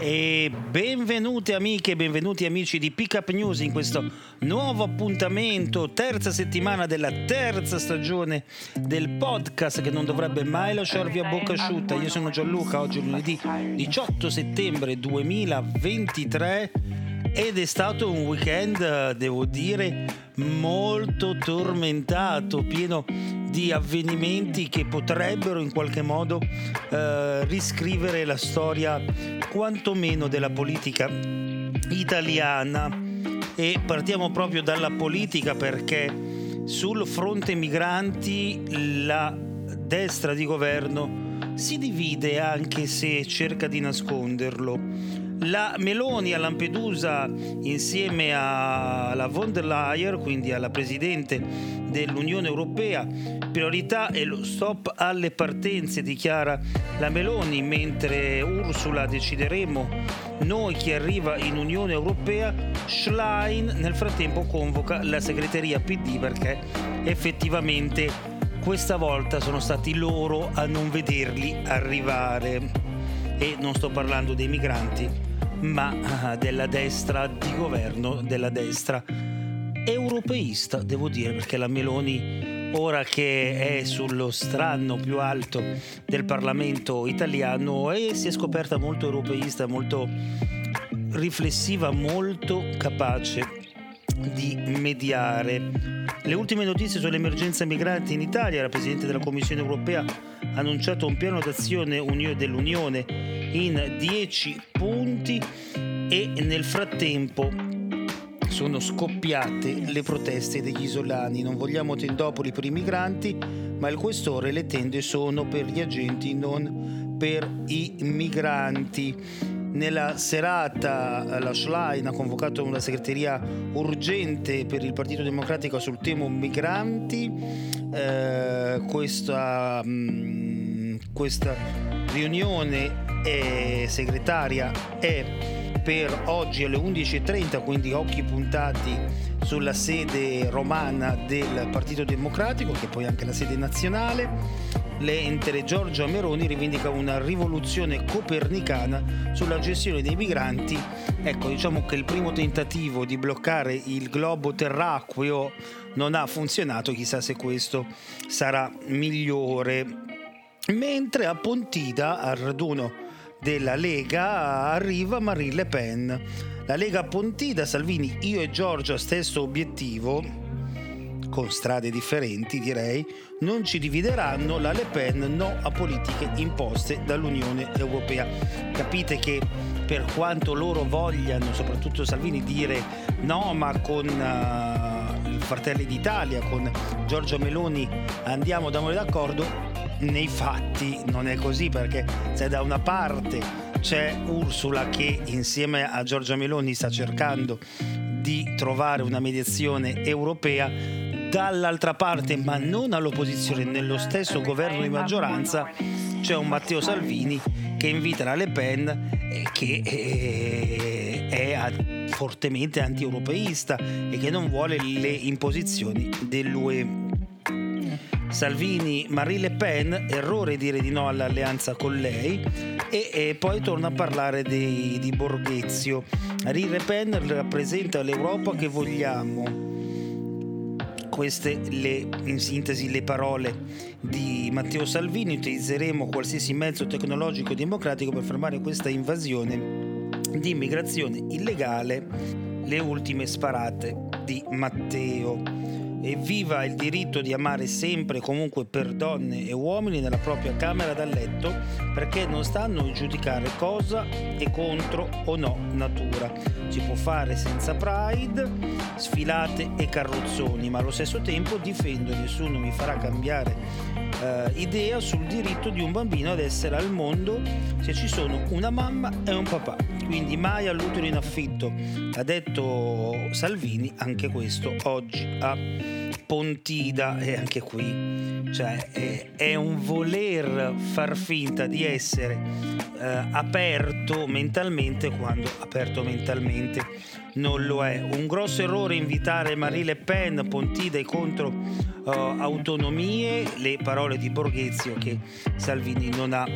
E benvenute amiche benvenuti amici di Pickup News in questo nuovo appuntamento, terza settimana della terza stagione del podcast che non dovrebbe mai lasciarvi a bocca asciutta. Io sono Gianluca, oggi è lunedì 18 settembre 2023 ed è stato un weekend, devo dire, molto tormentato, pieno di avvenimenti che potrebbero in qualche modo eh, riscrivere la storia quantomeno della politica italiana. E partiamo proprio dalla politica perché sul fronte migranti la destra di governo si divide anche se cerca di nasconderlo la Meloni a Lampedusa insieme alla von der Leyen, quindi alla Presidente dell'Unione Europea, priorità è lo stop alle partenze, dichiara la Meloni, mentre Ursula decideremo noi chi arriva in Unione Europea, Schlein nel frattempo convoca la segreteria PD perché effettivamente questa volta sono stati loro a non vederli arrivare. E non sto parlando dei migranti, ma eh, della destra di governo, della destra europeista, devo dire, perché la Meloni ora che è sullo strano più alto del Parlamento italiano e si è scoperta molto europeista, molto riflessiva, molto capace di mediare. Le ultime notizie sull'emergenza migranti in Italia, la Presidente della Commissione europea annunciato un piano d'azione dell'Unione in 10 punti e nel frattempo sono scoppiate le proteste degli isolani. Non vogliamo tendopoli per i migranti, ma il questore le tende sono per gli agenti, non per i migranti. Nella serata la Schlein ha convocato una segreteria urgente per il Partito Democratico sul tema migranti. Eh, questa, mh, mm, questa riunione è segretaria è per oggi alle 11.30, quindi occhi puntati sulla sede romana del Partito Democratico, che è poi anche la sede nazionale. L'entere Giorgia Meroni rivendica una rivoluzione copernicana sulla gestione dei migranti. Ecco, diciamo che il primo tentativo di bloccare il globo terracqueo non ha funzionato, chissà se questo sarà migliore. Mentre a Pontida, al raduno della Lega arriva Marine Le Pen. La Lega Pontida, Salvini, io e Giorgia stesso obiettivo, con strade differenti direi, non ci divideranno, la Le Pen no a politiche imposte dall'Unione Europea. Capite che per quanto loro vogliano, soprattutto Salvini, dire no, ma con uh, Fratelli d'Italia, con Giorgia Meloni andiamo d'amore d'accordo, nei fatti non è così perché se da una parte c'è Ursula che insieme a Giorgia Meloni sta cercando di trovare una mediazione europea, dall'altra parte, ma non all'opposizione, nello stesso governo di maggioranza, c'è un Matteo Salvini che invita la Le Pen e che eh, è fortemente anti-europeista e che non vuole le imposizioni dell'UE Salvini, Marie Le Pen, errore dire di no all'alleanza con lei e, e poi torna a parlare di, di Borghezio. Marie Le Pen rappresenta l'Europa che vogliamo. Queste le, in sintesi le parole di Matteo Salvini, utilizzeremo qualsiasi mezzo tecnologico e democratico per fermare questa invasione di immigrazione illegale, le ultime sparate di Matteo evviva il diritto di amare sempre e comunque per donne e uomini nella propria camera da letto perché non stanno a giudicare cosa è contro o no natura. Si può fare senza pride, sfilate e carrozzoni, ma allo stesso tempo difendo e nessuno mi farà cambiare eh, idea sul diritto di un bambino ad essere al mondo se ci sono una mamma e un papà. Quindi mai all'utero in affitto, ha detto Salvini, anche questo oggi a Pontida e anche qui cioè è, è un voler far finta di essere eh, aperto mentalmente quando aperto mentalmente non lo è. Un grosso errore invitare Marie Le Pen, Pontide contro uh, autonomie, le parole di Borghezio che Salvini non ha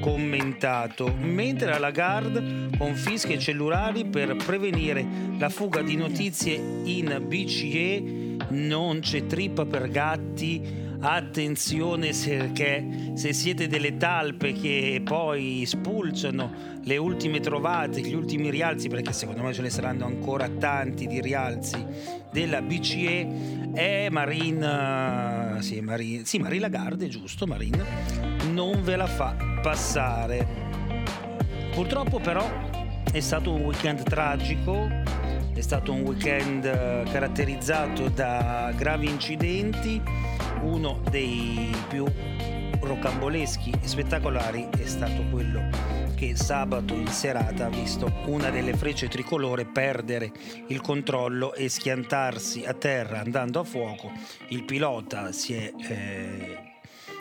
commentato, mentre la Lagarde confisca i cellulari per prevenire la fuga di notizie in BCE, non c'è trippa per gatti attenzione perché se siete delle talpe che poi spulciano le ultime trovate, gli ultimi rialzi, perché secondo me ce ne saranno ancora tanti di rialzi della BCE, è Marine, sì, Marine, sì, Marine Lagarde, giusto, Marine, non ve la fa passare. Purtroppo però è stato un weekend tragico, è stato un weekend eh, caratterizzato da gravi incidenti, uno dei più rocamboleschi e spettacolari è stato quello che sabato in serata ha visto una delle frecce tricolore perdere il controllo e schiantarsi a terra andando a fuoco. Il pilota si è eh,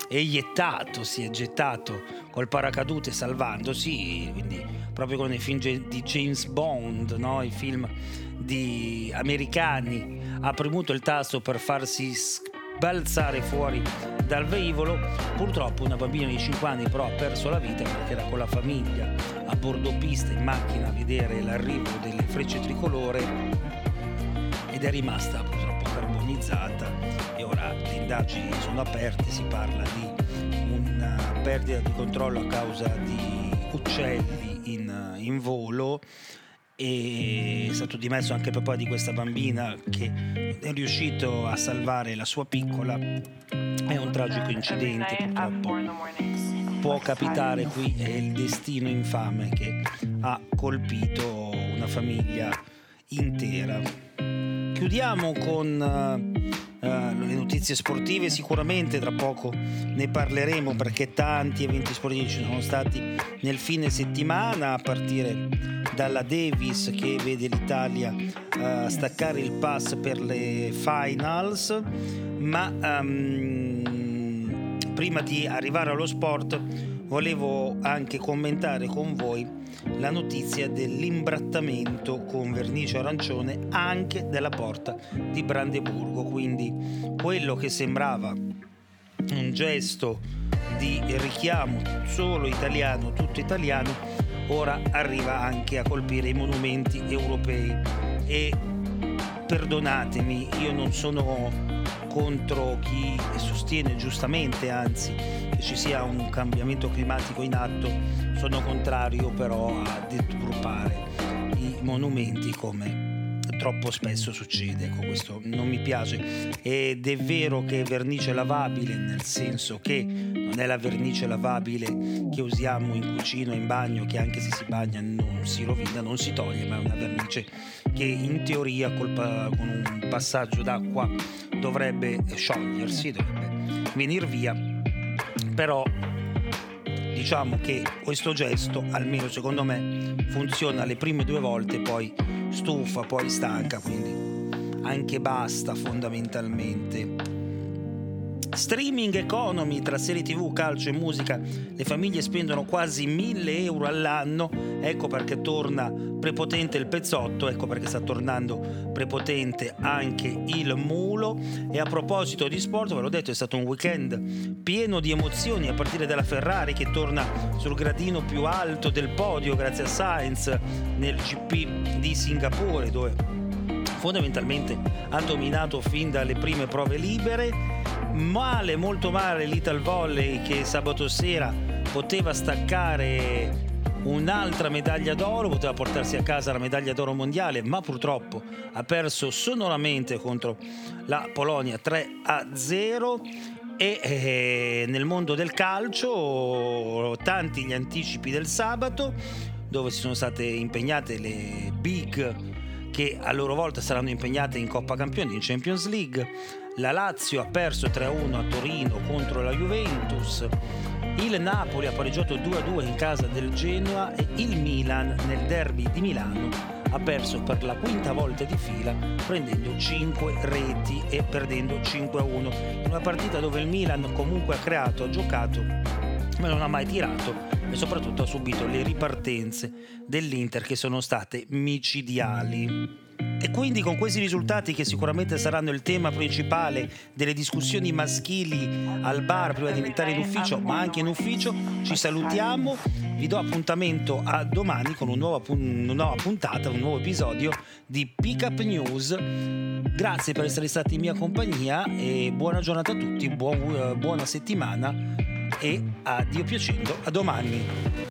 eiettato, si è gettato col paracadute salvandosi, quindi proprio come nei film di James Bond, no? i film di americani, ha premuto il tasto per farsi balzare fuori dal velivolo. Purtroppo una bambina di 5 anni però ha perso la vita perché era con la famiglia. A bordo pista in macchina a vedere l'arrivo delle frecce tricolore ed è rimasta purtroppo carbonizzata. E ora le indagini sono aperte, si parla di una perdita di controllo a causa di uccelli in, in volo e è stato dimesso anche papà di questa bambina che è riuscito a salvare la sua piccola. È un tragico incidente, purtroppo può capitare qui, è il destino infame che ha colpito una famiglia intera. Chiudiamo con uh, le notizie sportive, sicuramente tra poco ne parleremo perché tanti eventi sportivi ci sono stati nel fine settimana a partire dalla Davis che vede l'Italia uh, staccare il pass per le finals, ma um, prima di arrivare allo sport volevo anche commentare con voi la notizia dell'imbrattamento con vernice arancione anche della porta di Brandeburgo, quindi quello che sembrava un gesto di richiamo solo italiano, tutto italiano, ora arriva anche a colpire i monumenti europei. E perdonatemi, io non sono contro chi sostiene giustamente, anzi, ci sia un cambiamento climatico in atto, sono contrario però a deturpare i monumenti come troppo spesso succede, ecco questo. Non mi piace. Ed è vero che è vernice lavabile nel senso che non è la vernice lavabile che usiamo in cucina, in bagno, che anche se si bagna non si rovina, non si toglie, ma è una vernice che in teoria con un passaggio d'acqua dovrebbe sciogliersi, dovrebbe venire via, però diciamo che questo gesto, almeno secondo me, funziona le prime due volte, poi stufa, poi stanca, quindi anche basta fondamentalmente. Streaming economy tra serie tv, calcio e musica, le famiglie spendono quasi 1000 euro all'anno, ecco perché torna prepotente il pezzotto, ecco perché sta tornando prepotente anche il mulo. E a proposito di sport, ve l'ho detto, è stato un weekend pieno di emozioni a partire dalla Ferrari che torna sul gradino più alto del podio grazie a Sainz nel GP di Singapore dove fondamentalmente ha dominato fin dalle prime prove libere male, molto male l'Ital Volley che sabato sera poteva staccare un'altra medaglia d'oro, poteva portarsi a casa la medaglia d'oro mondiale, ma purtroppo ha perso sonoramente contro la Polonia 3 a 0 e eh, nel mondo del calcio tanti gli anticipi del sabato dove si sono state impegnate le big che a loro volta saranno impegnate in Coppa Campioni, in Champions League. La Lazio ha perso 3-1 a Torino contro la Juventus. Il Napoli ha pareggiato 2-2 in casa del Genoa e il Milan nel derby di Milano ha perso per la quinta volta di fila prendendo 5 reti e perdendo 5 a 1. In una partita dove il Milan comunque ha creato, ha giocato, ma non ha mai tirato e soprattutto ha subito le ripartenze dell'Inter che sono state micidiali. E quindi con questi risultati che sicuramente saranno il tema principale delle discussioni maschili al bar prima di diventare in ufficio, ma anche in ufficio, ci salutiamo. Vi do appuntamento a domani con un nuovo, una nuova puntata, un nuovo episodio di Pick Up News. Grazie per essere stati in mia compagnia e buona giornata a tutti, buon, buona settimana e a Dio piacendo, a domani.